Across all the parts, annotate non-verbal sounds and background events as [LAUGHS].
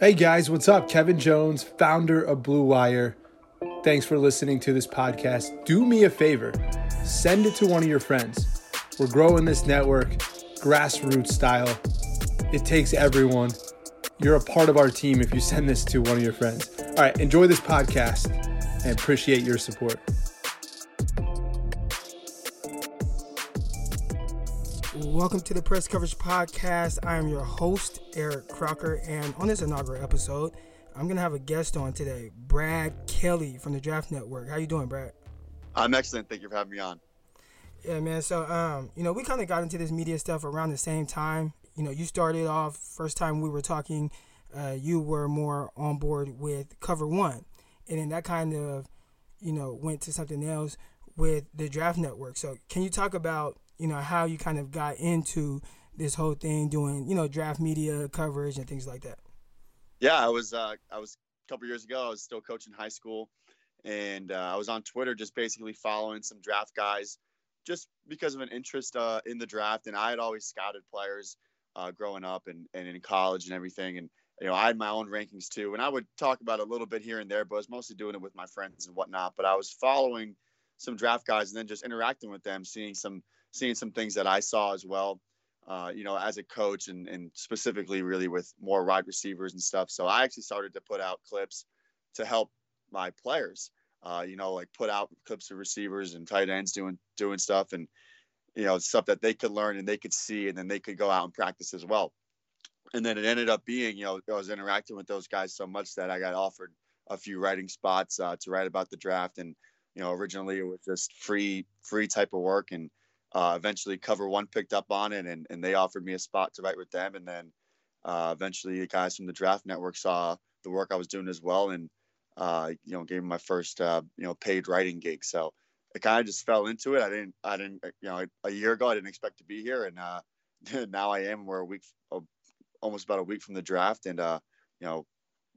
Hey guys, what's up? Kevin Jones, founder of Blue Wire. Thanks for listening to this podcast. Do me a favor, send it to one of your friends. We're growing this network grassroots style. It takes everyone. You're a part of our team if you send this to one of your friends. All right, enjoy this podcast and appreciate your support. Welcome to the Press Coverage Podcast. I am your host, Eric Crocker, and on this inaugural episode, I'm gonna have a guest on today, Brad Kelly from the Draft Network. How you doing, Brad? I'm excellent. Thank you for having me on. Yeah, man. So, um, you know, we kind of got into this media stuff around the same time. You know, you started off first time we were talking. Uh, you were more on board with Cover One, and then that kind of, you know, went to something else with the Draft Network. So, can you talk about you know how you kind of got into this whole thing doing you know draft media coverage and things like that? Yeah i was uh, i was a couple years ago i was still coaching high school and uh, i was on twitter just basically following some draft guys just because of an interest uh, in the draft and i had always scouted players uh, growing up and, and in college and everything and you know i had my own rankings too and i would talk about a little bit here and there but i was mostly doing it with my friends and whatnot but i was following some draft guys and then just interacting with them seeing some seeing some things that I saw as well. Uh, you know, as a coach and, and specifically really with more wide receivers and stuff. So I actually started to put out clips to help my players. Uh, you know, like put out clips of receivers and tight ends doing doing stuff and you know stuff that they could learn and they could see and then they could go out and practice as well. And then it ended up being, you know, I was interacting with those guys so much that I got offered a few writing spots uh, to write about the draft. And you know, originally it was just free free type of work and uh, eventually, Cover One picked up on it, and, and they offered me a spot to write with them. And then uh, eventually, the guys from the Draft Network saw the work I was doing as well, and uh, you know, gave me my first uh, you know paid writing gig. So it kind of just fell into it. I didn't, I didn't, you know, a year ago I didn't expect to be here, and uh, [LAUGHS] now I am. We're a week, almost about a week from the draft, and uh, you know,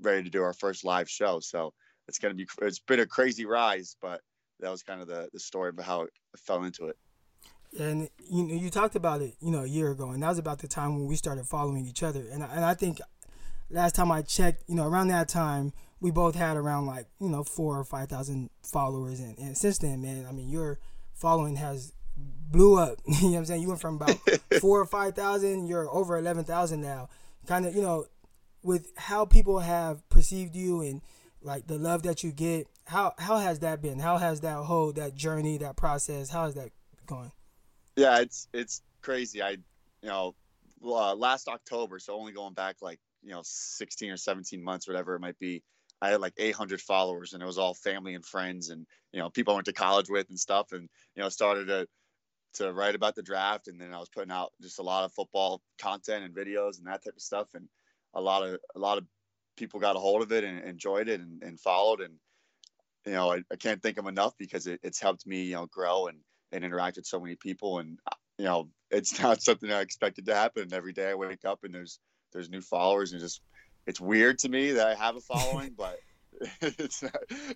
ready to do our first live show. So it's gonna be, it's been a crazy rise, but that was kind of the the story of how it fell into it. And you know, you talked about it, you know, a year ago, and that was about the time when we started following each other. And and I think last time I checked, you know, around that time, we both had around like you know four or five thousand followers, and, and since then, man, I mean, your following has blew up. [LAUGHS] you know what I'm saying? You went from about [LAUGHS] four or five thousand, you're over eleven thousand now. Kind of, you know, with how people have perceived you and like the love that you get. How how has that been? How has that whole that journey, that process? How has that gone? Yeah, it's it's crazy. I you know uh, last October, so only going back like you know 16 or 17 months, whatever it might be. I had like 800 followers, and it was all family and friends, and you know people I went to college with and stuff, and you know started to to write about the draft, and then I was putting out just a lot of football content and videos and that type of stuff, and a lot of a lot of people got a hold of it and enjoyed it and, and followed, and you know I, I can't thank them enough because it, it's helped me you know grow and and interact with so many people. And you know, [LAUGHS] it's not something I expected to happen. And Every day I wake up and there's there's new followers, and just it's weird to me that I have a following, [LAUGHS] but [LAUGHS] it's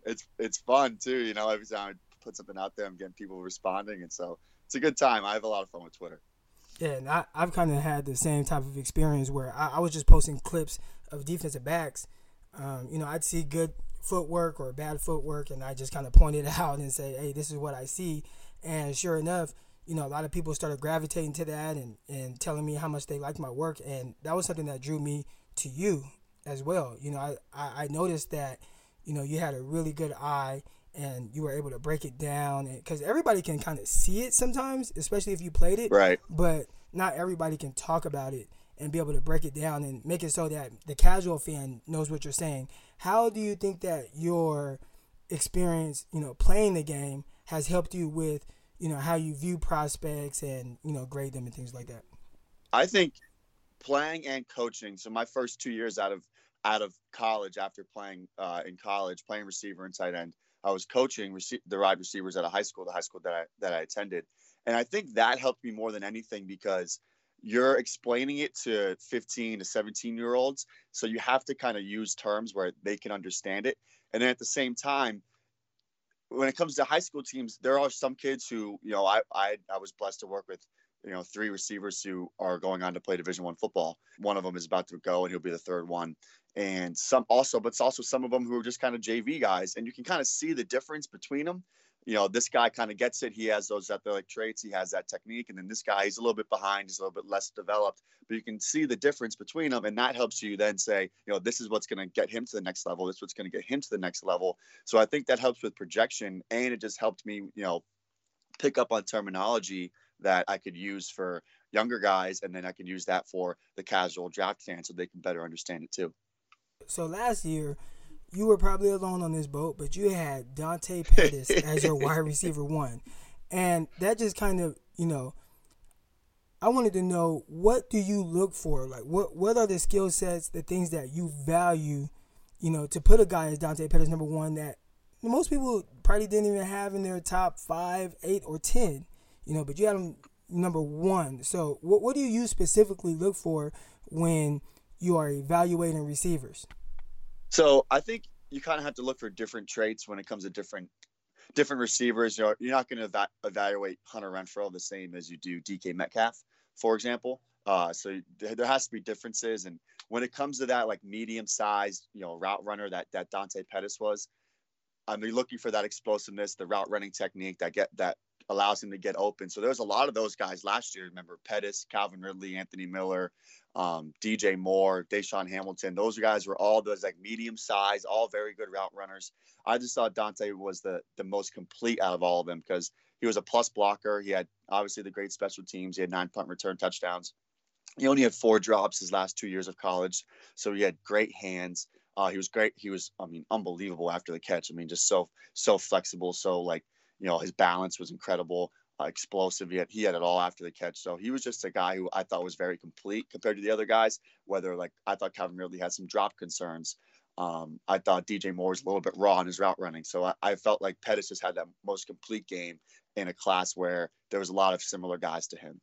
it's it's fun too. You know, every time I put something out there, I'm getting people responding, and so it's a good time. I have a lot of fun with Twitter. Yeah, and I, I've kind of had the same type of experience where I, I was just posting clips of defensive backs. Um, you know, I'd see good footwork or bad footwork, and I just kind of pointed it out and say, "Hey, this is what I see." And sure enough, you know, a lot of people started gravitating to that and, and telling me how much they liked my work. And that was something that drew me to you as well. You know, I, I, noticed that, you know, you had a really good eye and you were able to break it down because everybody can kind of see it sometimes, especially if you played it. Right. But not everybody can talk about it and be able to break it down and make it so that the casual fan knows what you're saying. How do you think that your experience, you know, playing the game has helped you with you know how you view prospects and you know grade them and things like that? I think playing and coaching. So my first two years out of out of college after playing uh, in college playing receiver and tight end i was coaching rece- the wide receivers at a high school the high school that i that i attended. And i think that helped me more than anything because you're explaining it to 15 to 17 year olds. So you have to kind of use terms where they can understand it. And then at the same time when it comes to high school teams, there are some kids who, you know, I I, I was blessed to work with, you know, three receivers who are going on to play Division One football. One of them is about to go, and he'll be the third one. and some also, but it's also some of them who are just kind of JV guys, and you can kind of see the difference between them. You know, this guy kind of gets it. He has those athletic traits. He has that technique, and then this guy, he's a little bit behind. He's a little bit less developed, but you can see the difference between them, and that helps you then say, you know, this is what's going to get him to the next level. This is what's going to get him to the next level. So I think that helps with projection, and it just helped me, you know, pick up on terminology that I could use for younger guys, and then I could use that for the casual draft fan so they can better understand it too. So last year, you were probably alone on this boat, but you had Dante [LAUGHS] Pettis as your wide receiver one, and that just kind of you know. I wanted to know what do you look for? Like what what are the skill sets, the things that you value, you know, to put a guy as Dante Pettis number one that most people probably didn't even have in their top five, eight, or ten, you know, but you had him number one. So what what do you specifically look for when you are evaluating receivers? So I think you kind of have to look for different traits when it comes to different different receivers. You're, you're not going to eva- evaluate Hunter Renfrow the same as you do DK Metcalf, for example. Uh, so there has to be differences. And when it comes to that, like medium sized, you know, route runner that that Dante Pettis was, I'm looking for that explosiveness, the route running technique that get that allows him to get open. So there's a lot of those guys last year. Remember Pettis, Calvin Ridley, Anthony Miller, um, DJ Moore, DaeSean Hamilton. Those guys were all those like medium size, all very good route runners. I just thought Dante was the the most complete out of all of them because he was a plus blocker. He had obviously the great special teams. He had nine punt return touchdowns. He only had four drops his last two years of college, so he had great hands. Uh, he was great. He was, I mean, unbelievable after the catch. I mean, just so so flexible, so like you know, his balance was incredible, explosive. He had, he had it all after the catch. So he was just a guy who I thought was very complete compared to the other guys. Whether like I thought Calvin Ridley had some drop concerns. Um, I thought DJ Moore was a little bit raw in his route running. So I, I felt like Pettis just had that most complete game in a class where there was a lot of similar guys to him.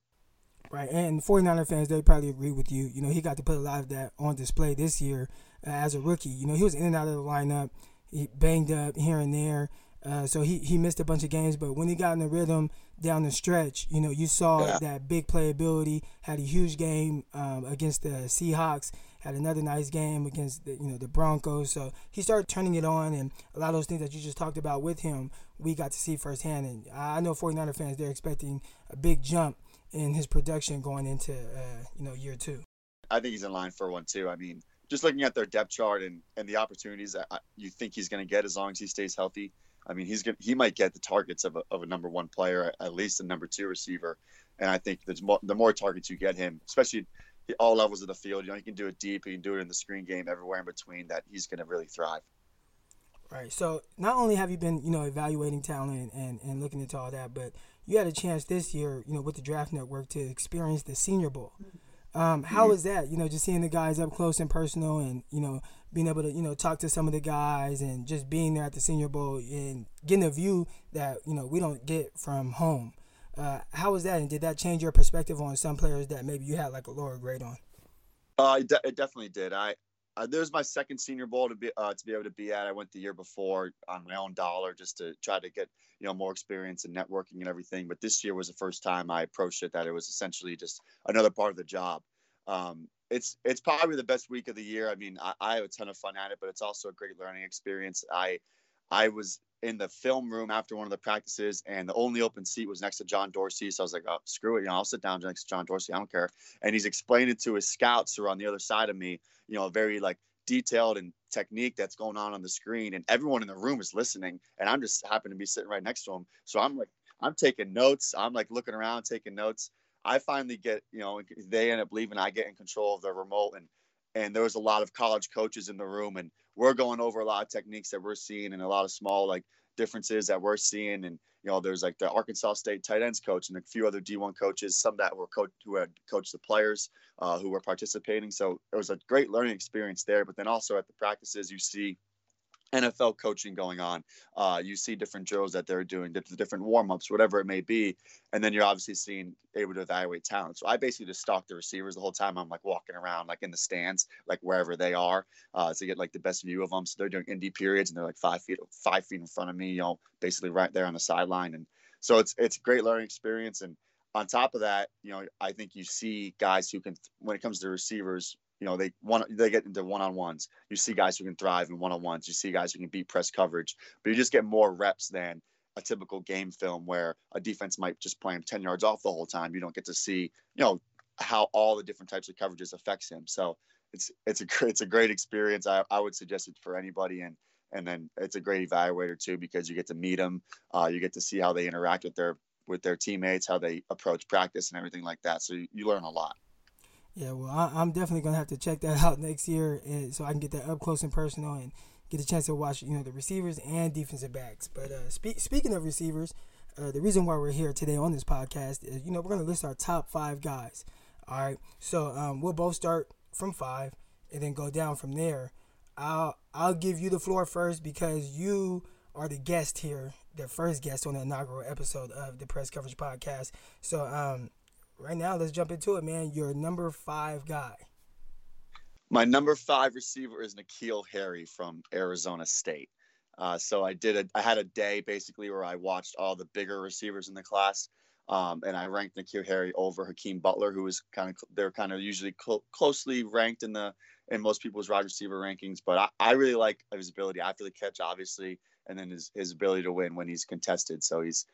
Right, and 49er fans, they probably agree with you. You know, he got to put a lot of that on display this year uh, as a rookie. You know, he was in and out of the lineup, he banged up here and there. Uh, so he, he missed a bunch of games, but when he got in the rhythm down the stretch, you know, you saw yeah. that big playability. Had a huge game um, against the Seahawks. Had another nice game against the you know the Broncos. So he started turning it on, and a lot of those things that you just talked about with him, we got to see firsthand. And I know 49er fans they're expecting a big jump in his production going into uh, you know year two. I think he's in line for one too. I mean, just looking at their depth chart and and the opportunities that you think he's going to get as long as he stays healthy. I mean, he's gonna, he might get the targets of a, of a number one player, at least a number two receiver. And I think there's more, the more targets you get him, especially all levels of the field, you know, he can do it deep, he can do it in the screen game, everywhere in between. That he's going to really thrive. Right. So not only have you been, you know, evaluating talent and, and, looking into all that, but you had a chance this year, you know, with the Draft Network to experience the Senior Bowl. Um, how mm-hmm. was that? You know, just seeing the guys up close and personal, and you know, being able to you know talk to some of the guys, and just being there at the Senior Bowl and getting a view that you know we don't get from home. Uh, how was that, and did that change your perspective on some players that maybe you had like a lower grade on? Uh, it, de- it definitely did. I uh, there's my second senior bowl to be uh, to be able to be at. I went the year before on my own dollar just to try to get you know more experience and networking and everything. But this year was the first time I approached it that it was essentially just another part of the job. Um, it's it's probably the best week of the year. I mean, I, I have a ton of fun at it, but it's also a great learning experience. I I was in the film room after one of the practices, and the only open seat was next to John Dorsey. So I was like, "Oh, screw it! You know, I'll sit down next to John Dorsey. I don't care." And he's explaining to his scouts who are on the other side of me, you know, very like detailed and technique that's going on on the screen, and everyone in the room is listening, and I'm just happen to be sitting right next to him. So I'm like, I'm taking notes. I'm like looking around, taking notes. I finally get, you know, they end up leaving. I get in control of the remote, and and there was a lot of college coaches in the room, and we're going over a lot of techniques that we're seeing, and a lot of small like differences that we're seeing, and you know, there's like the Arkansas State tight ends coach and a few other D1 coaches, some that were coach who had coached the players uh, who were participating. So it was a great learning experience there. But then also at the practices, you see NFL coaching going on. Uh, you see different drills that they're doing, different warm ups, whatever it may be, and then you're obviously seeing able to evaluate talent. So I basically just stalk the receivers the whole time. I'm like walking around, like in the stands, like wherever they are, uh, to get like the best view of them. So they're doing indie periods, and they're like five feet five feet in front of me, you know, basically right there on the sideline. And so it's it's a great learning experience. And on top of that, you know, I think you see guys who can, when it comes to receivers, you know they want they get into one on ones. You see guys who can thrive in one on ones. You see guys who can beat press coverage, but you just get more reps than a typical game film where a defense might just play him 10 yards off the whole time. You don't get to see, you know, how all the different types of coverages affects him. So it's it's a it's a great experience. I, I would suggest it for anybody and and then it's a great evaluator too because you get to meet them, uh, you get to see how they interact with their with their teammates, how they approach practice and everything like that. So you, you learn a lot. Yeah, well, I, am definitely gonna have to check that [LAUGHS] out next year, and so I can get that up close and personal and get a chance to watch, you know, the receivers and defensive backs. But uh, spe- speaking of receivers, uh, the reason why we're here today on this podcast is, you know, we're gonna list our top five guys. All right, so um, we'll both start from five and then go down from there. I'll I'll give you the floor first because you are the guest here, the first guest on the inaugural episode of the press coverage podcast. So um, right now, let's jump into it, man. Your number five guy. My number five receiver is N'Keal Harry from Arizona State. Uh, so I did a, I had a day basically where I watched all the bigger receivers in the class, um, and I ranked N'Keal Harry over Hakeem Butler, who was kind of they're kind of usually cl- closely ranked in the in most people's wide receiver rankings. But I, I really like his ability after the catch, obviously, and then his his ability to win when he's contested. So he's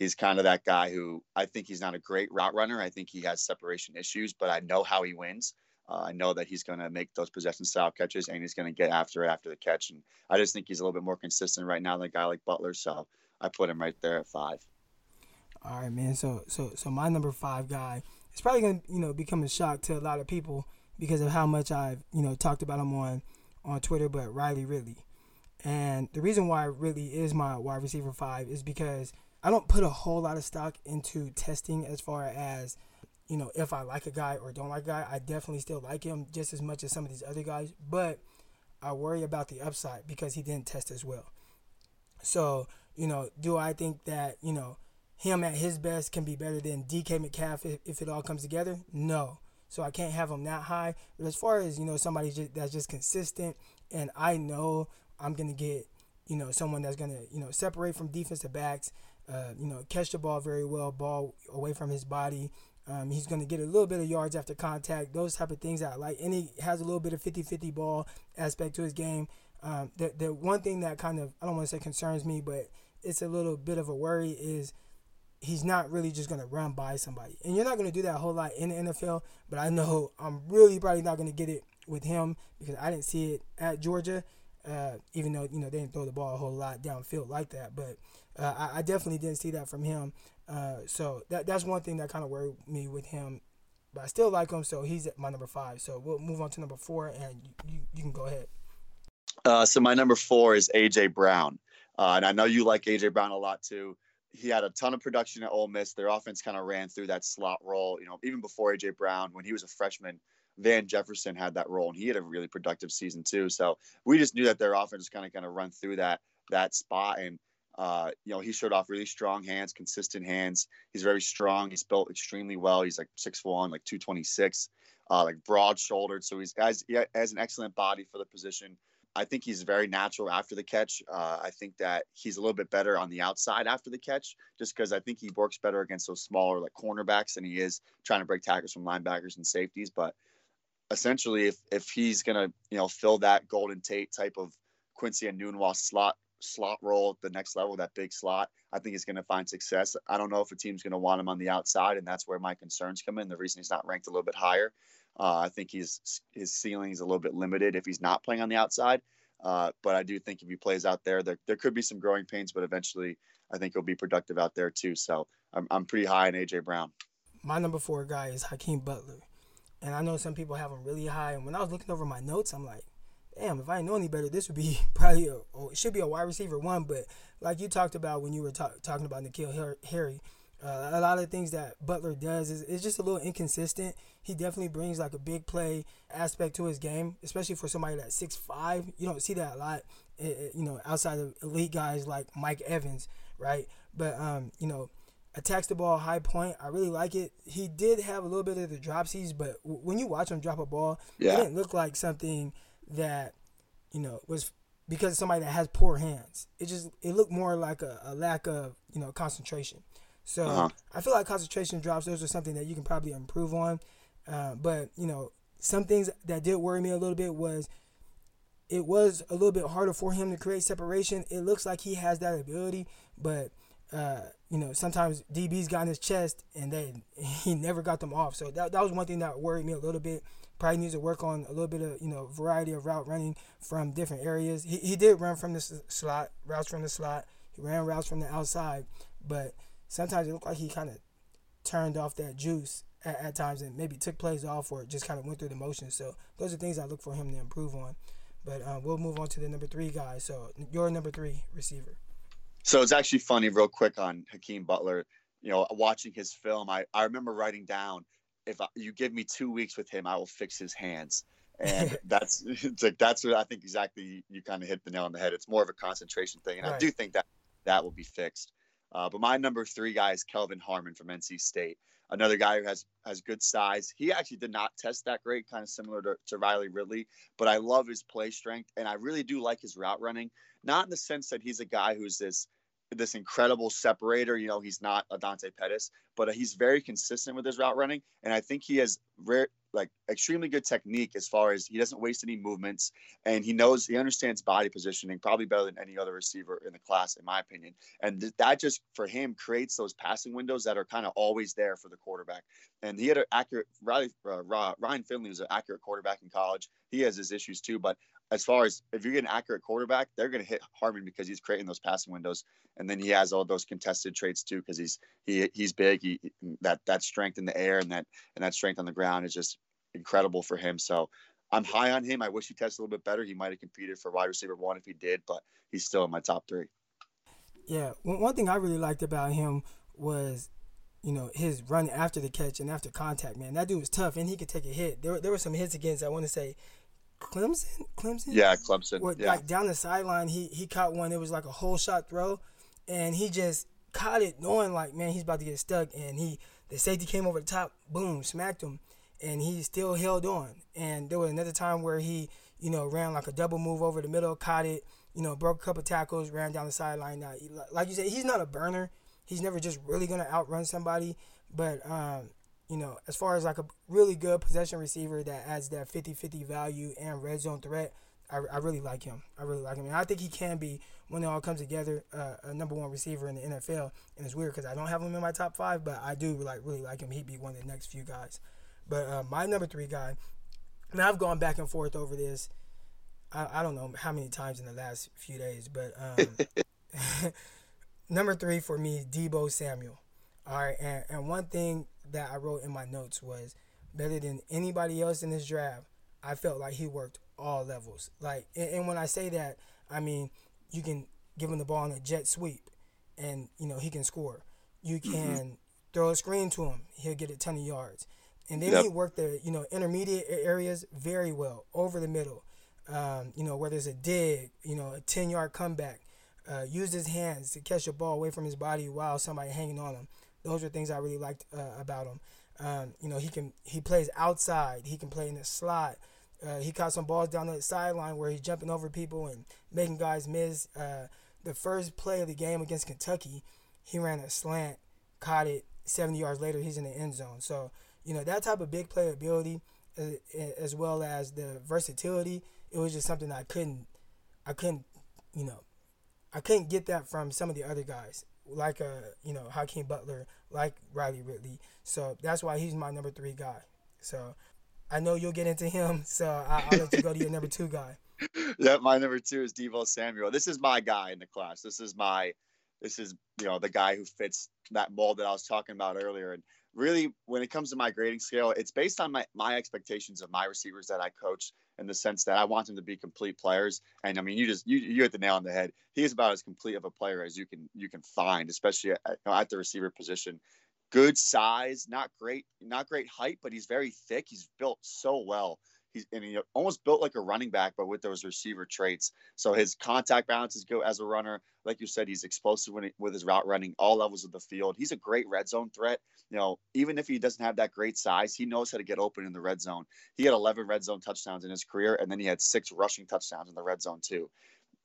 he's kind of that guy who I think he's not a great route runner. I think he has separation issues, but I know how he wins. Uh, I know that he's going to make those possession style catches and he's going to get after it after the catch. And I just think he's a little bit more consistent right now than a guy like Butler. So I put him right there at five. All right, man. So so so my number five guy is probably going to you know become a shock to a lot of people because of how much I've you know talked about him on on Twitter. But Riley Ridley, and the reason why Ridley is my wide receiver five is because I don't put a whole lot of stock into testing as far as you know, if I like a guy or don't like a guy, I definitely still like him just as much as some of these other guys. But I worry about the upside because he didn't test as well. So, you know, do I think that, you know, him at his best can be better than DK Metcalf if, if it all comes together? No. So I can't have him that high. But as far as, you know, somebody just, that's just consistent and I know I'm going to get, you know, someone that's going to, you know, separate from defensive backs, uh, you know, catch the ball very well, ball away from his body, um, he's going to get a little bit of yards after contact, those type of things that I like. And he has a little bit of 50 50 ball aspect to his game. Um, the, the one thing that kind of, I don't want to say concerns me, but it's a little bit of a worry is he's not really just going to run by somebody. And you're not going to do that a whole lot in the NFL, but I know [LAUGHS] I'm really probably not going to get it with him because I didn't see it at Georgia. Uh, even though you know they didn't throw the ball a whole lot downfield like that, but uh, I, I, definitely didn't see that from him. Uh, so that that's one thing that kind of worried me with him. But I still like him, so he's at my number five. So we'll move on to number four, and you, you can go ahead. Uh, so my number four is AJ Brown, uh, and I know you like AJ Brown a lot too. He had a ton of production at Ole Miss. Their offense kind of ran through that slot role. You know, even before AJ Brown, when he was a freshman, Van Jefferson had that role, and he had a really productive season too. So we just knew that their offense kind of kind of run through that that spot, and uh, you know, he showed off really strong hands, consistent hands. He's very strong. He's built extremely well. He's like six one, like two twenty six, uh, like broad shouldered. So he's has he has an excellent body for the position. I think he's very natural after the catch. Uh, I think that he's a little bit better on the outside after the catch, just because I think he works better against those smaller like cornerbacks than he is trying to break tackles from linebackers and safeties. But essentially, if if he's gonna you know fill that Golden Tate type of Quincy Enunwa slot slot role at the next level, that big slot, I think he's going to find success. I don't know if a team's going to want him on the outside, and that's where my concerns come in. The reason he's not ranked a little bit higher, uh, I think he's his ceiling is a little bit limited if he's not playing on the outside. Uh, but I do think if he plays out there, there there could be some growing pains, but eventually I think he'll be productive out there too. So I'm I'm pretty high on AJ Brown. My number four guy is Hakeem Butler, and I know some people have him really high. And when I was looking over my notes, I'm like, damn, if I know any better, this would be [LAUGHS] probably a, or it should be a wide receiver one. But like you talked about when you were talk, talking about N'Keal Harry, uh, a lot of things that Butler does is, is just a little inconsistent. He definitely brings like a big play aspect to his game, especially for somebody that's six five. You don't see that a lot, eh, eh, you know, outside of elite guys like Mike Evans, right? But um, you know, attacks the ball high point. I really like it. He did have a little bit of the dropsies, but w- when you watch him drop a ball, yeah. it didn't look like something that you know was because somebody that has poor hands. It just it looked more like a, a lack of you know concentration. So uh-huh. I feel like concentration drops. Those are something that you can probably improve on. Uh, but you know some things that did worry me a little bit was it was a little bit harder for him to create separation. It looks like he has that ability, but uh, you know, sometimes DBs got in his chest and then [LAUGHS] he never got them off. So that, that was one thing that worried me a little bit. Probably needs to work on a little bit of, you know, variety of route running from different areas. He, he did run from the slot, routes from the slot. He ran routes from the outside, but sometimes it looked like he kind of turned off that juice at, at, times and maybe took plays off or just kind of went through the motions. So those are things I look for him to improve on. But uh, we'll move on to the number three guy. So your number three receiver. So it's actually funny, real quick on Hakeem Butler. You know, watching his film, I, I remember writing down, if I, you give me two weeks with him, I will fix his hands. And [LAUGHS] that's it's like that's what I think exactly you, you kind of hit the nail on the head. It's more of a concentration thing, and right. I do think that that will be fixed. Uh, but my number three guy is Kelvin Harmon from NC State, another guy who has has good size. He actually did not test that great, kind of similar to, to Riley Ridley, but I love his play strength, and I really do like his route running. Not in the sense that he's a guy who's this this incredible separator. You know, he's not a Dante Pettis, but he's very consistent with his route running, and I think he has rare, like extremely good technique as far as he doesn't waste any movements, and he knows he understands body positioning probably better than any other receiver in the class, in my opinion. And th- that just for him creates those passing windows that are kind of always there for the quarterback. And he had an accurate Riley uh, Ryan Finley was an accurate quarterback in college. He has his issues too, but as far as if you get an accurate quarterback, they're going to hit Harmon because he's creating those passing windows, and then he has all those contested traits too because he's he he's big. He that that strength in the air and that and that strength on the ground is just incredible for him. So I'm high on him. I wish he tested a little bit better. He might have competed for wide receiver one if he did, but he's still in my top three. Yeah, one thing I really liked about him was you know, his run after the catch and after contact, man. That dude was tough and he could take a hit. There, there were some hits against, I want to say, Clemson, Clemson. Yeah, Clemson. Where, yeah. Like down the sideline, he he caught one. It was like a whole shot throw, and he just caught it, knowing like, man, he's about to get stuck. And he the safety came over the top, boom, smacked him, and he still held on. And there was another time where he, you know, ran like a double move over the middle, caught it, you know, broke a couple tackles, ran down the sideline. Now, like you said, he's not a burner. He's never just really gonna outrun somebody, but um, you know, as far as like a really good possession receiver that adds that 50-50 value and red zone threat, I, I really like him. I really like him. And I think he can be, when it all comes together, uh, a number one receiver in the NFL. And it's weird because I don't have him in my top five, but I do like really like him. He'd be one of the next few guys. But uh, my number three guy, and I've gone back and forth over this. I, I don't know how many times in the last few days, but um, [LAUGHS] [LAUGHS] number three for me, Deebo Samuel. All right, and, and one thing that I wrote in my notes was better than anybody else in this draft. I felt like he worked all levels. Like, and, and when I say that, I mean you can give him the ball in a jet sweep, and you know he can score. You mm-hmm. can mm-hmm. throw a screen to him; he'll get a ton of yards. And then yep. he worked the you know intermediate areas very well over the middle. Um, you know where there's a dig, you know a ten yard comeback. Uh, used his hands to catch a ball away from his body while somebody hanging on him those are things I really liked uh, about him. Um, you know, he can he plays outside. He can play in the slot. Uh, he caught some balls down the sideline where he's jumping over people and making guys miss. Uh, the first play of the game against Kentucky, he ran a slant, caught it. 70 yards later, he's in the end zone. So, you know, that type of big play ability, uh, as well as the versatility, it was just something I couldn't, I couldn't, you know, I couldn't get that from some of the other guys like a you know Hakeem Butler, like Riley Ridley. So that's why he's my number three guy. So I know you'll get into him, [LAUGHS] so I'll, I'll let you go to your number two guy. [LAUGHS] Yeah, my number two is Deebo Samuel. This is my guy in the class. This is my, this is you know the guy who fits that mold that I was talking about earlier. And really, when it comes to my grading scale, it's based on my my expectations of my receivers that I coach in the sense that I want them to be complete players. And I mean, you just you you hit the nail on the head. He's about as complete of a player as you can you can find, especially at, at the receiver position. Good size, not great, not great height, but he's very thick. He's built so well he's and he almost built like a running back, but with those receiver traits. So his contact balances go as a runner. Like you said, he's explosive when he, with his route running, all levels of the field. He's a great red zone threat. You know, even if he doesn't have that great size, he knows how to get open in the red zone. He had 11 red zone touchdowns in his career, and then he had six rushing touchdowns in the red zone too.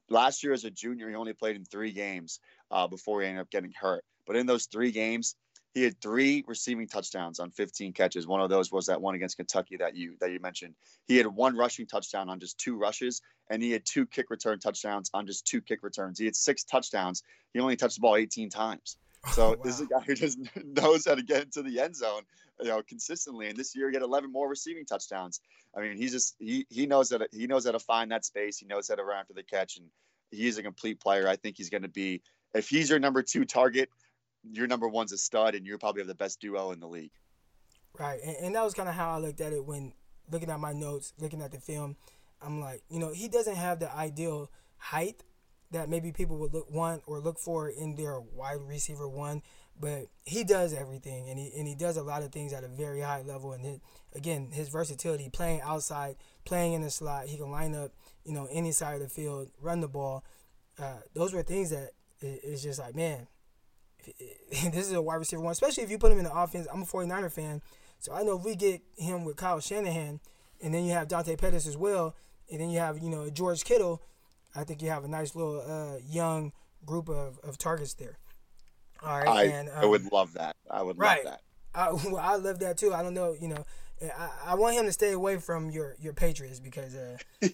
Last year as a junior, he only played in three games uh, before he ended up getting hurt. But in those three games, He had three receiving touchdowns on 15 catches. One of those was that one against Kentucky that you that you mentioned. He had one rushing touchdown on just two rushes, and he had two kick return touchdowns on just two kick returns. He had six touchdowns. He only touched the ball 18 times. [LAUGHS] So oh, wow. this is a guy who just [LAUGHS] knows how to get into the end zone, you know, consistently. And this year, he had 11 more receiving touchdowns. I mean, he's just he he knows that he knows how to find that space. He knows how to run after the catch, and he's a complete player. I think he's going to be if he's your number two target, your number one's a stud, and you probably have the best duo in the league. Right, and, and that was kind of how I looked at it when looking at my notes, looking at the film. I'm like, you know, he doesn't have the ideal height that maybe people would look want or look for in their wide receiver one, but he does everything and he and he does a lot of things at a very high level. And his, again, his versatility, playing outside, playing in the slot, he can line up, you know, any side of the field, run the ball. Uh, those were things that it's just like, man, [LAUGHS] this is a wide receiver one, especially if you put him in the offense. I'm a 49er fan, so I know if we get him with Kyle Shanahan, and then you have Dante Pettis as well, and then you have you know George Kittle I think you have a nice little uh, young group of, of targets there. All right, I, and, um, I would love that. I would right. love that. I, [LAUGHS] well, I love that too. I don't know, you know, I, I want him to stay away from your your Patriots because uh, [LAUGHS]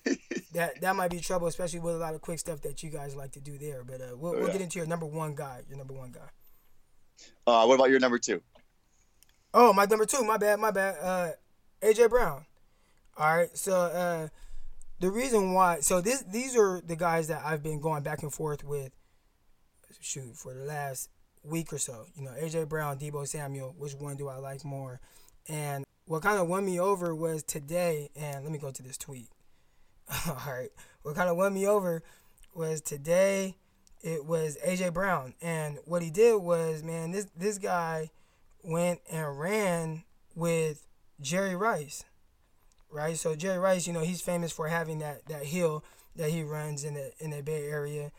that that might be trouble, especially with a lot of quick stuff that you guys like to do there. But uh, we'll, oh, we'll get into your number one guy. Your number one guy. Uh, what about your number two? Oh, my number two. My bad. My bad. Uh, AJ Brown. All right. So uh, the reason why so this these are the guys that I've been going back and forth with shoot for the last week or so. You know, AJ Brown, Deebo Samuel, which one do I like more? And what kind of won me over was today, and let me go to this tweet. [LAUGHS] All right. What kind of won me over was today it was AJ Brown. And what he did was, man, this this guy went and ran with Jerry Rice right? So Jerry Rice, you know, he's famous for having that that hill that he runs in the in the Bay Area,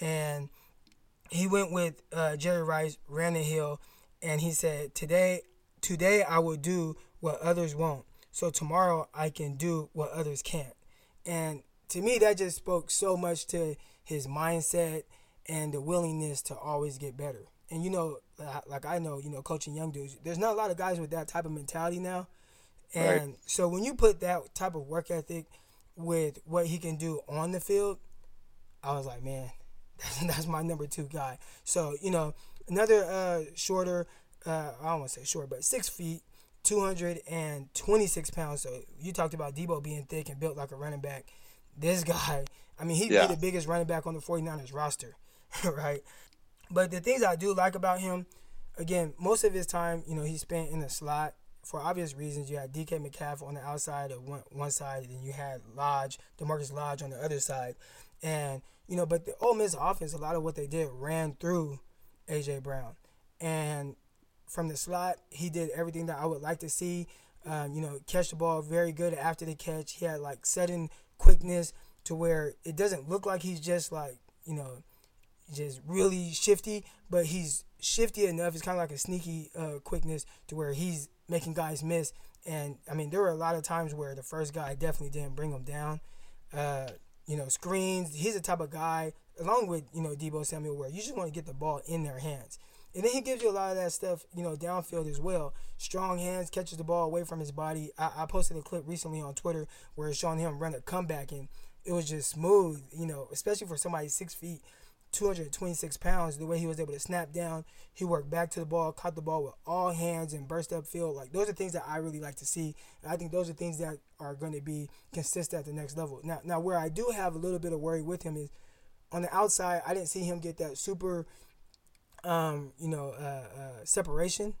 and he went with uh, Jerry Rice, ran the hill, and he said, "Today, today I will do what others won't. So tomorrow I can do what others can't." And to me, that just spoke so much to his mindset and the willingness to always get better. And you know, like I know, you know, coaching young dudes, there's not a lot of guys with that type of mentality now. And right. so when you put that type of work ethic with what he can do on the field, I was like, man, [LAUGHS] that's, that's my number two guy. So you know, another uh, shorter, uh, I don't want to say short, but six feet, 226 pounds. So you talked about Deebo being thick and built like a running back. This [LAUGHS] guy, I mean, he'd yeah. be the biggest running back on the 49ers roster, [LAUGHS] right? But the things I do like about him, again, most of his time, you know, he spent in the slot for obvious reasons, you had DK Metcalf on the outside of one, one side, and you had Lodge, DaMarkus Lodge on the other side. And, you know, but the Ole Miss offense, a lot of what they did ran through A.J. Brown. And from the slot, he did everything that I would like to see. Um, you know, catch the ball very good after the catch. He had like sudden quickness to where it doesn't look like he's just like, you know, just really shifty, but he's shifty enough. It's kind of like a sneaky uh, quickness to where he's making guys miss. And I mean, there were a lot of times where the first guy definitely didn't bring him down. Uh, you know, screens. He's the type of guy, along with you know Deebo Samuel, where you just want to get the ball in their hands. And then he gives you a lot of that stuff, you know, downfield as well. Strong hands, catches the ball away from his body. I, I posted a clip recently on Twitter where it's showing him run a comeback, and it was just smooth, you know, especially for somebody six feet. 226 pounds, the way he was able to snap down, he worked back to the ball, caught the ball with all hands and burst up field. Like those are things that I really like to see. And I think those are things that are going to be consistent at the next level. Now, now where I do have a little bit of worry with him is on the outside. I didn't see him get that super, um, you know, uh, uh, separation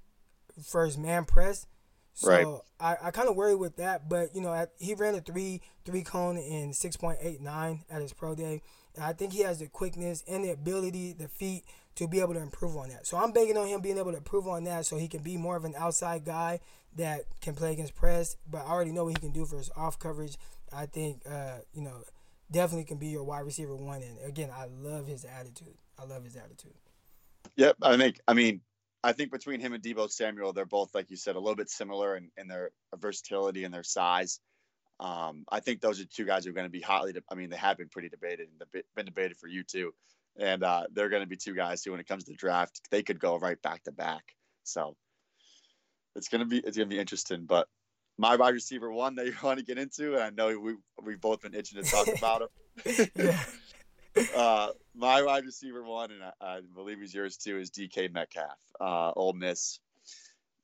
for his man press. So right. I, I kind of worry with that, but you know, at, he ran a three three cone in six point eight nine at his pro day. And I think he has the quickness and the ability, the feet to be able to improve on that. So I'm banking on him being able to improve on that so he can be more of an outside guy that can play against press. But I already know what he can do for his off coverage. I think, uh, you know, definitely can be your wide receiver one. And again, I love his attitude. I love his attitude. Yep. I think, I mean, I think between him and Deebo Samuel, they're both, like you said, a little bit similar in, in their versatility and their size. Um, I think those are two guys who are going to be hotly. De- I mean, they have been pretty debated and been debated for you too, and uh, they're going to be two guys who, when it comes to the draft, they could go right back to back. So it's gonna be it's gonna be interesting. But my wide receiver one that you [LAUGHS] want to get into, and I know we we've both been itching to talk [LAUGHS] about him. [LAUGHS] uh, my wide receiver one, and I, I, believe he's yours too, is DK Metcalf, uh, Ole Miss.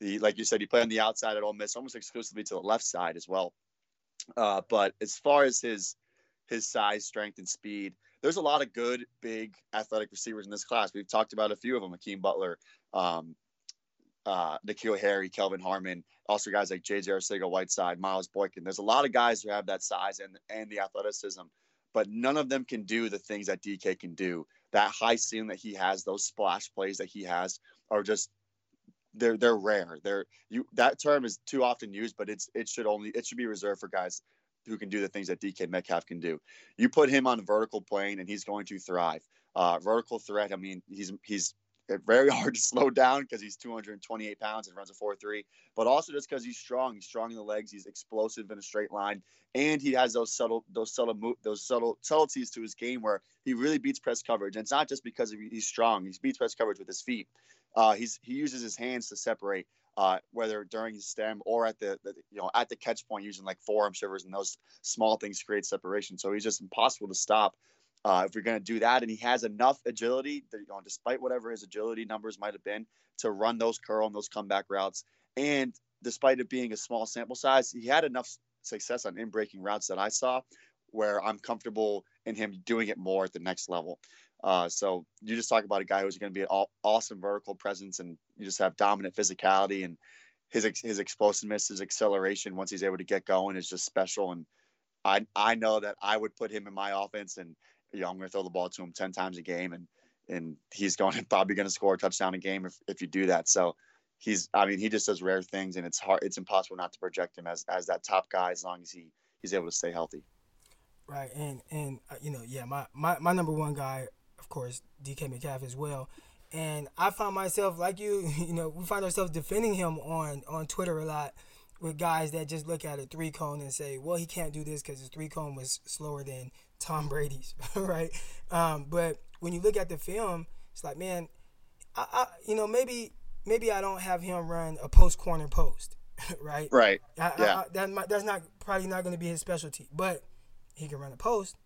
The like you said, he played on the outside at Ole Miss, almost exclusively to the left side as well. Uh, but as far as his his size, strength, and speed, there's a lot of good, big, athletic receivers in this class. We've talked about a few of them: Akeem Butler, um, uh, N'Keal Harry, Kelvin Harmon, also guys like J.J. Arcega-Whiteside, Miles Boykin. There's a lot of guys who have that size and and the athleticism, but none of them can do the things that DK can do. That high ceiling that he has, those splash plays that he has, are just they're they're rare. They're you that term is too often used, but it's it should only it should be reserved for guys who can do the things that DK Metcalf can do. You put him on a vertical plane and he's going to thrive. Uh, vertical threat. I mean, he's he's very [LAUGHS] hard to slow down because he's 228 pounds and runs a 4-3, but also just because he's strong. He's strong in the legs. He's explosive in a straight line, and he has those subtle, those subtle, those subtle subtleties to his game where he really beats press coverage. And it's not just because he's strong. He beats press coverage with his feet. Uh, he's he uses his hands to separate, uh, whether during his stem or at the, the, you know at the catch point, using like forearm shivers and those small things create separation. So he's just impossible to stop. Uh, if you're going to do that, and he has enough agility, that, you know, despite whatever his agility numbers might have been, to run those curl and those comeback routes. And despite it being a small sample size, he had enough success on in breaking routes that I saw where I'm comfortable in him doing it more at the next level. Uh, so you just talk about a guy who's going to be an awesome vertical presence, and you just have dominant physicality and his his explosiveness, his acceleration once he's able to get going is just special. And I I know that I would put him in my offense, and you know I'm going to throw the ball to him ten times a game, and and he's going [LAUGHS] probably going to score a touchdown a game if if you do that. So he's I mean he just does rare things, and it's hard it's impossible not to project him as as that top guy as long as he he's able to stay healthy. Right, and and uh, you know yeah my my my number one guy of course, DK Metcalf as well. And I find myself like you, [LAUGHS] you know, we find ourselves defending him on on Twitter a lot with guys that just look at a three cone and say, well, he can't do this because his three cone was slower than Tom Brady's, [LAUGHS] right? Um, but when you look at the film, it's like, man, I, I, you know, maybe maybe I don't have him run a post corner post, [LAUGHS] right? Right. I, yeah. That, that's not probably not going to be his specialty, but he can run a post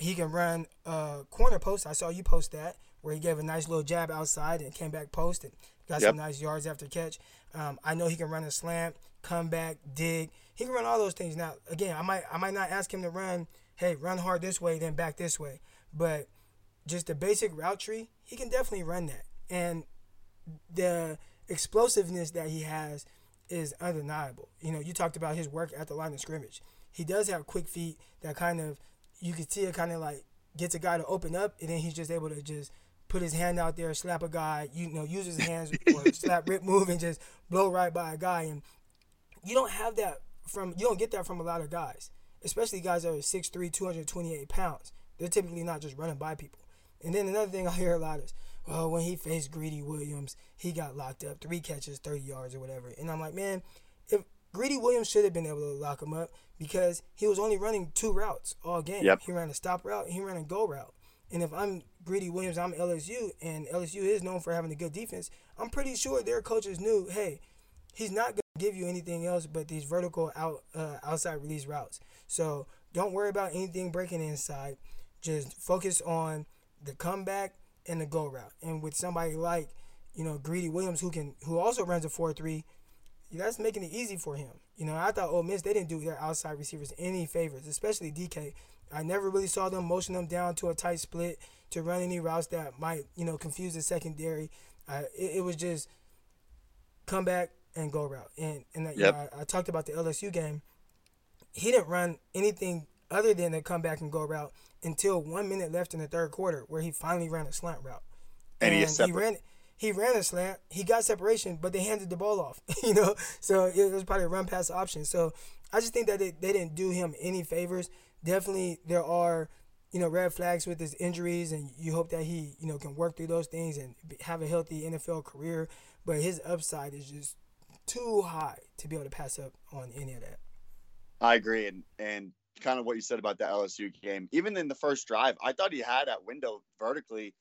he can run a corner post. I saw you post that where he gave a nice little jab outside and came back post and got yep. some nice yards after catch. Um, I know he can run a slant, come back, dig. He can run all those things. Now, again, I might I might not ask him to run, hey, run hard this way, then back this way, but just the basic route tree, he can definitely run that. And the explosiveness that he has is undeniable. You know, you talked about his work at the line of scrimmage. He does have quick feet that kind of you can see it kind of like gets a guy to open up, and then he's just able to just put his hand out there, slap a guy, you know, use his hands or [LAUGHS] slap, rip, move, and just blow right by a guy. And you don't have that from you don't get that from a lot of guys, especially guys that are 6'3", 228 pounds. They're typically not just running by people. And then another thing I hear a lot is, well, when he faced Greedy Williams, he got locked up, three catches, 30 yards or whatever. And I'm like, man, if Greedy Williams should have been able to lock him up because he was only running two routes all game. Yep. He ran a stop route, he ran a go route. And if I'm Greedy Williams, I'm LSU, and LSU is known for having a good defense, I'm pretty sure their coaches knew, hey, he's not going give you anything else but these vertical out uh, outside release routes. So don't worry about anything breaking inside. Just focus on the comeback and the go route. And with somebody like, you know, Greedy Williams, who can who also runs a four three that's making it easy for him. You know, I thought Ole Miss they didn't do their outside receivers any favors, especially DK. I never really saw them motion them down to a tight split to run any routes that might you know confuse the secondary. Uh, it, it, was just come back and go route. And and yep. know, I, I, talked about the LSU game. He didn't run anything other than a come back and go route until one minute left in the third quarter, where he finally ran a slant route. And, and he, he ran he ran a slant, he got separation, but they handed the ball off, [LAUGHS] you know. So it was probably a run pass option. So I just think that they, they didn't do him any favors. Definitely, there are you know red flags with his injuries, and you hope that he you know can work through those things and have a healthy NFL career. But his upside is just too high to be able to pass up on any of that. I agree, and and kind of what you said about the LSU game. Even in the first drive, I thought he had that window vertically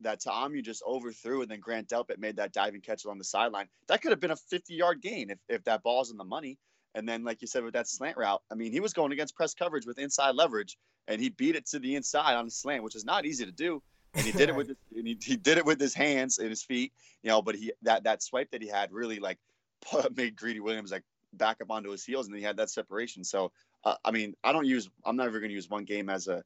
that Ta'amu just overthrew, and then Grant Delpit made that diving catch along the sideline. That could have been a 50 yard gain if, if that ball's in the money. And then, like you said, with that slant route, I mean, he was going against press coverage with inside leverage, and he beat it to the inside on a slant, which is not easy to do. And he did it [LAUGHS] with his, and he, he did it with his hands and his feet, you know. But he that that swipe that he had really like [LAUGHS] made Greedy Williams like back up onto his heels, and then he had that separation. So, uh, I mean, I don't use. I'm never going to use one game as a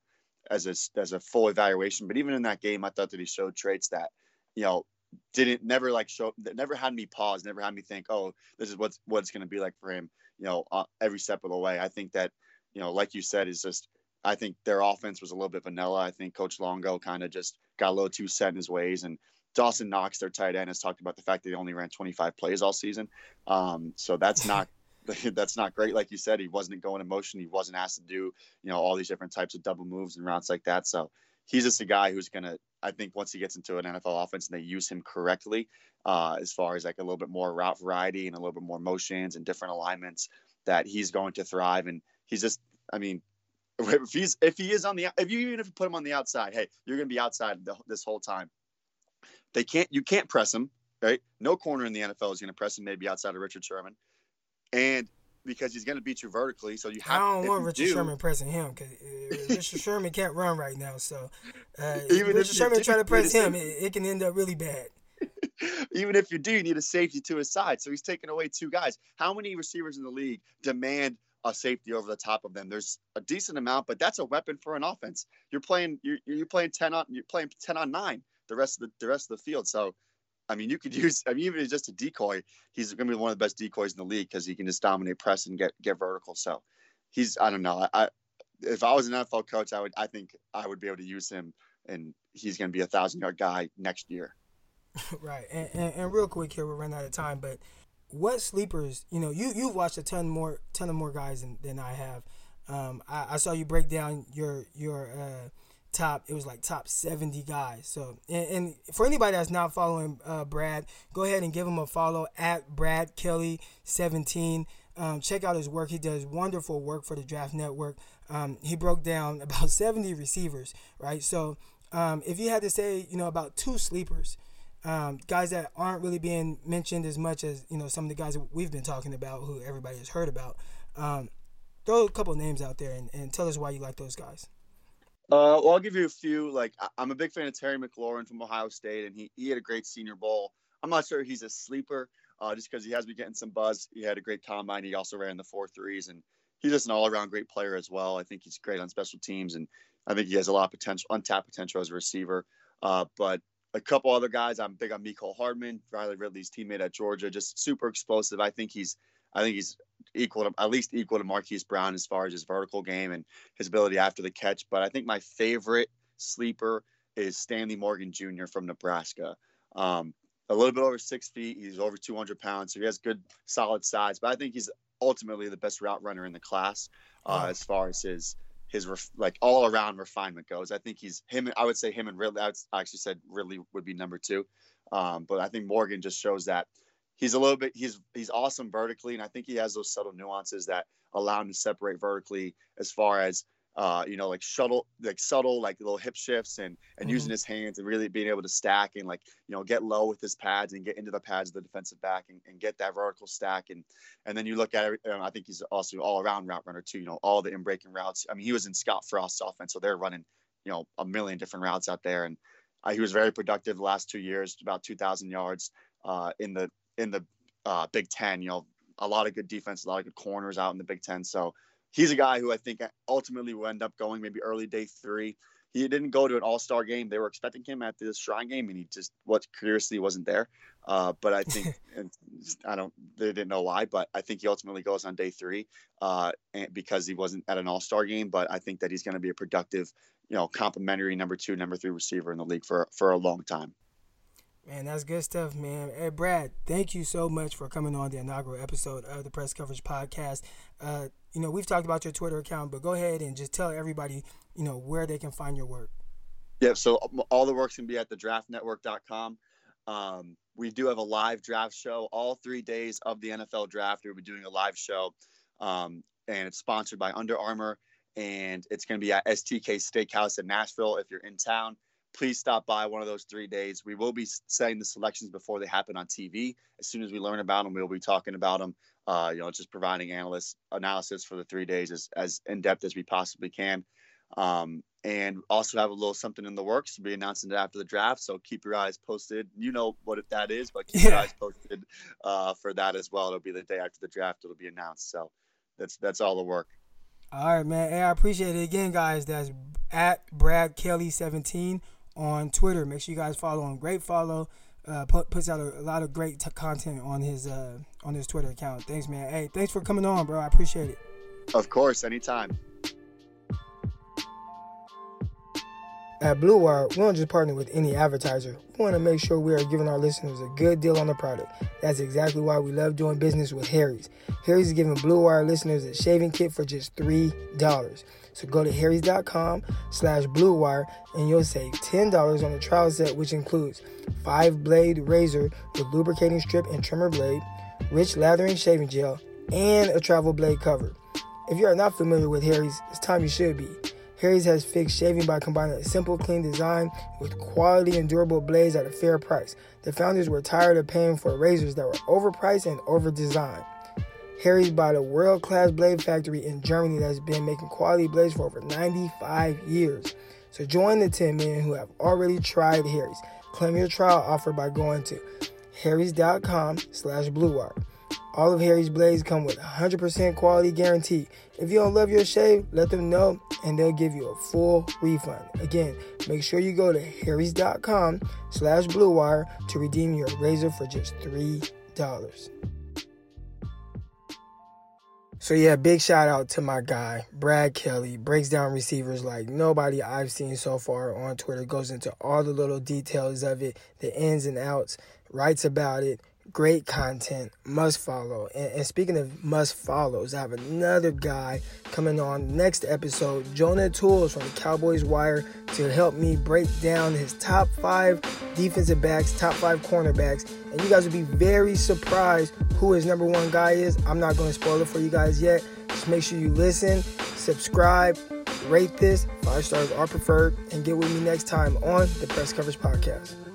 as a as a full evaluation. But even in that game, I thought that he showed traits that, you know, didn't never like show that never had me pause, never had me think, oh, this is what's what it's going to be like for him you know, uh, every step of the way. I think that, you know, like you said, is just, I think their offense was a little bit vanilla. I think Coach Longo kind of just got a little too set in his ways. And Dawson Knox, their tight end, has talked about the fact that he only ran 25 plays all season. Um, so that's not. [LAUGHS] that's not great. Like you said, he wasn't going in motion. He wasn't asked to do, you know, all these different types of double moves and routes like that. So he's just a guy who's to, I think once he gets into an NFL offense and they use him correctly, uh, as far as like a little bit more route variety and a little bit more motions and different alignments, that he's going to thrive. And he's just, I mean, [LAUGHS] if he's if he is on the if you even if you put him on the outside, hey, you're to be outside the, this whole time. They can't you can't press him, right? No corner in the NFL is going to press him. Maybe outside of Richard Sherman, and because he's going to beat you vertically, so you have. I don't want Richard do, Sherman pressing him because uh, Richard Sherman can't run right now. So uh, [LAUGHS] even Richard Sherman trying to press him, it, it can end up really bad. [LAUGHS] Even if you do, you need a safety to his side. So he's taking away two guys. How many receivers in the league demand a safety over the top of them? There's a decent amount, but that's a weapon for an offense. You're playing you're, you're playing 10 on you're playing 10 on 9 the rest of the the rest of the field. So I mean, you could [LAUGHS] use. I mean, even just a decoy, he's going to be one of the best decoys in the league because he can just dominate press and get get vertical. So, he's. I don't know. I, if I was an NFL coach, I would. I think I would be able to use him, and he's going to be a thousand yard guy next year. [LAUGHS] [LAUGHS] right. And, and, and real quick here, we're running out of time, but what sleepers? You know, you you've watched a ton more, ton of more guys than, than I have. Um, I, I saw you break down your your uh, top. It was like top seventy guys. So, and, and for anybody that's not following uh, Brad, go ahead and give him a follow at Brad Kelly seventeen. Um, check out his work. He does wonderful work for the Draft Network. Um, he broke down [LAUGHS] about 70 receivers, right? So, um, if you had to say, you know, about two sleepers, um, guys that aren't really being mentioned as much as you know some of the guys we've been talking about, who everybody has heard about. Um, throw a couple names out there and, and tell us why you like those guys. Uh, well, I'll give you a few. Like, I'm a big fan of Terry McLaurin from Ohio State, and he, he had a great Senior Bowl. I'm not sure he's a sleeper, uh, just because he has been getting some buzz. He had a great combine. He also ran the four threes, and he's just an all-around great player as well. I think he's great on special teams, and I think he has a lot of potential, untapped potential as a receiver. Uh, but a couple other guys. I'm big on Mecole Hardman, Riley Ridley's teammate at Georgia, just super explosive. I think he's I think he's equal to at least equal to Marquise Brown as far as his vertical game and his ability after the catch. But I think my favorite sleeper is Stanley Morgan Jr. from Nebraska. Um, a little bit over six feet. He's over 200 pounds, so he has good, solid size. But I think he's ultimately the best route runner in the class uh, as far as his his ref, like all around refinement goes. I think he's him. I would say him and Ridley. I actually said Ridley would be number two, um, but I think Morgan just shows that he's a little bit he's he's awesome vertically, and I think he has those subtle nuances that allow him to separate vertically as far as uh, you know, like shuttle, like subtle, like little hip shifts and and mm-hmm. using his hands and really being able to stack and like you know get low with his pads and get into the pads of the defensive back and, and get that vertical stack and and then you look at it. Um, I think he's also all around route runner too. You know, all the in breaking routes. I mean, he was in Scott Frost's offense, so they're running you know a million different routes out there, and uh, he was very productive the last two years, about 2,000 yards uh, in the in the uh, Big Ten. You know, a lot of good defense, a lot of good corners out in the Big Ten. So he's a guy who I think ultimately will end up going maybe early day three. He didn't go to an All Star game. They were expecting him at the Shrine game, and he just what curiously wasn't there. Uh, but I think, [LAUGHS] and I don't, they didn't know why, but I think he ultimately goes on day three uh, because he wasn't at an All Star game. But I think that he's going to be a productive, you know, complimentary number two, number three receiver in the league for for a long time. Man, that's good stuff, man. Hey, Brad, thank you so much for coming on the inaugural episode of the Press Coverage Podcast. Uh, you know, we've talked about your Twitter account, but go ahead and just tell everybody, you know, where they can find your work. Yeah, so um, all the work's can be at the draftnetwork.com. Um, we do have a live draft show all three days of the NFL draft. We'll be doing a live show, um, and it's sponsored by Under Armour, and it's going to be at STK Steakhouse in Nashville. If you're in town, please stop by one of those three days. We will be setting the selections before they happen on TV. As soon as we learn about them, we'll be talking about them. Uh, you know, just providing analyst analysis for the three days as, as in depth as we possibly can. Um, and also have a little something in the works to be announcing it after the draft. So keep your eyes posted. You know what that is, but keep yeah. your eyes posted uh, for that as well. It'll be the day after the draft. It'll be announced. So that's that's all the work. All right, man. Hey, I appreciate it again, guys. That's at Brad Kelly 17 on Twitter. Make sure you guys follow him. Great follow. Uh, put, puts out a, a, lot of great t- content on his uh, on his Twitter account. Thanks, man. Hey, thanks for coming on, bro. I appreciate it. Of course, anytime. At Blue Wire, we don't just partner with any advertiser. We want to make sure we are giving our listeners a good deal on the product. That's exactly why we love doing business with Harry's. Harry's is giving Blue Wire listeners a shaving kit for just $3. So go to harrys.com slash blue wire and you'll save $10 on the trial set, which includes 5 blade razor with lubricating strip and trimmer blade, rich lathering shaving gel, and a travel blade cover. If you are not familiar with Harry's, it's time you should be. Harry's has fixed shaving by combining a simple, clean design with quality and durable blades at a fair price. The founders were tired of paying for razors that were overpriced and overdesigned. Harry's bought a world class blade factory in Germany that's been making quality blades for over 95 years. So join the 10 men who have already tried Harry's. Claim your trial offer by going to harrys.com slash bluewire. All of Harry's blades come with 100% quality guarantee. If you don't love your shave, let them know and they'll give you a full refund. Again, make sure you go to harrys.com slash bluewire to redeem your razor for just $3. So yeah, big shout out to my guy, Brad Kelly. Breaks down receivers like nobody I've seen so far on Twitter. Goes into all the little details of it, the ins and outs, writes about it, great content, must follow. And, and, speaking of must follows, I have another guy coming on next episode, Jonah Tuls from Cowboys Wire, to help me break down his top five defensive backs, top five cornerbacks. And you guys will be very surprised who his number one guy is. I'm not going to spoil it for you guys yet. Just make sure you listen, subscribe, rate this. Five stars are preferred. And get with me next time on the Press Coverage Podcast.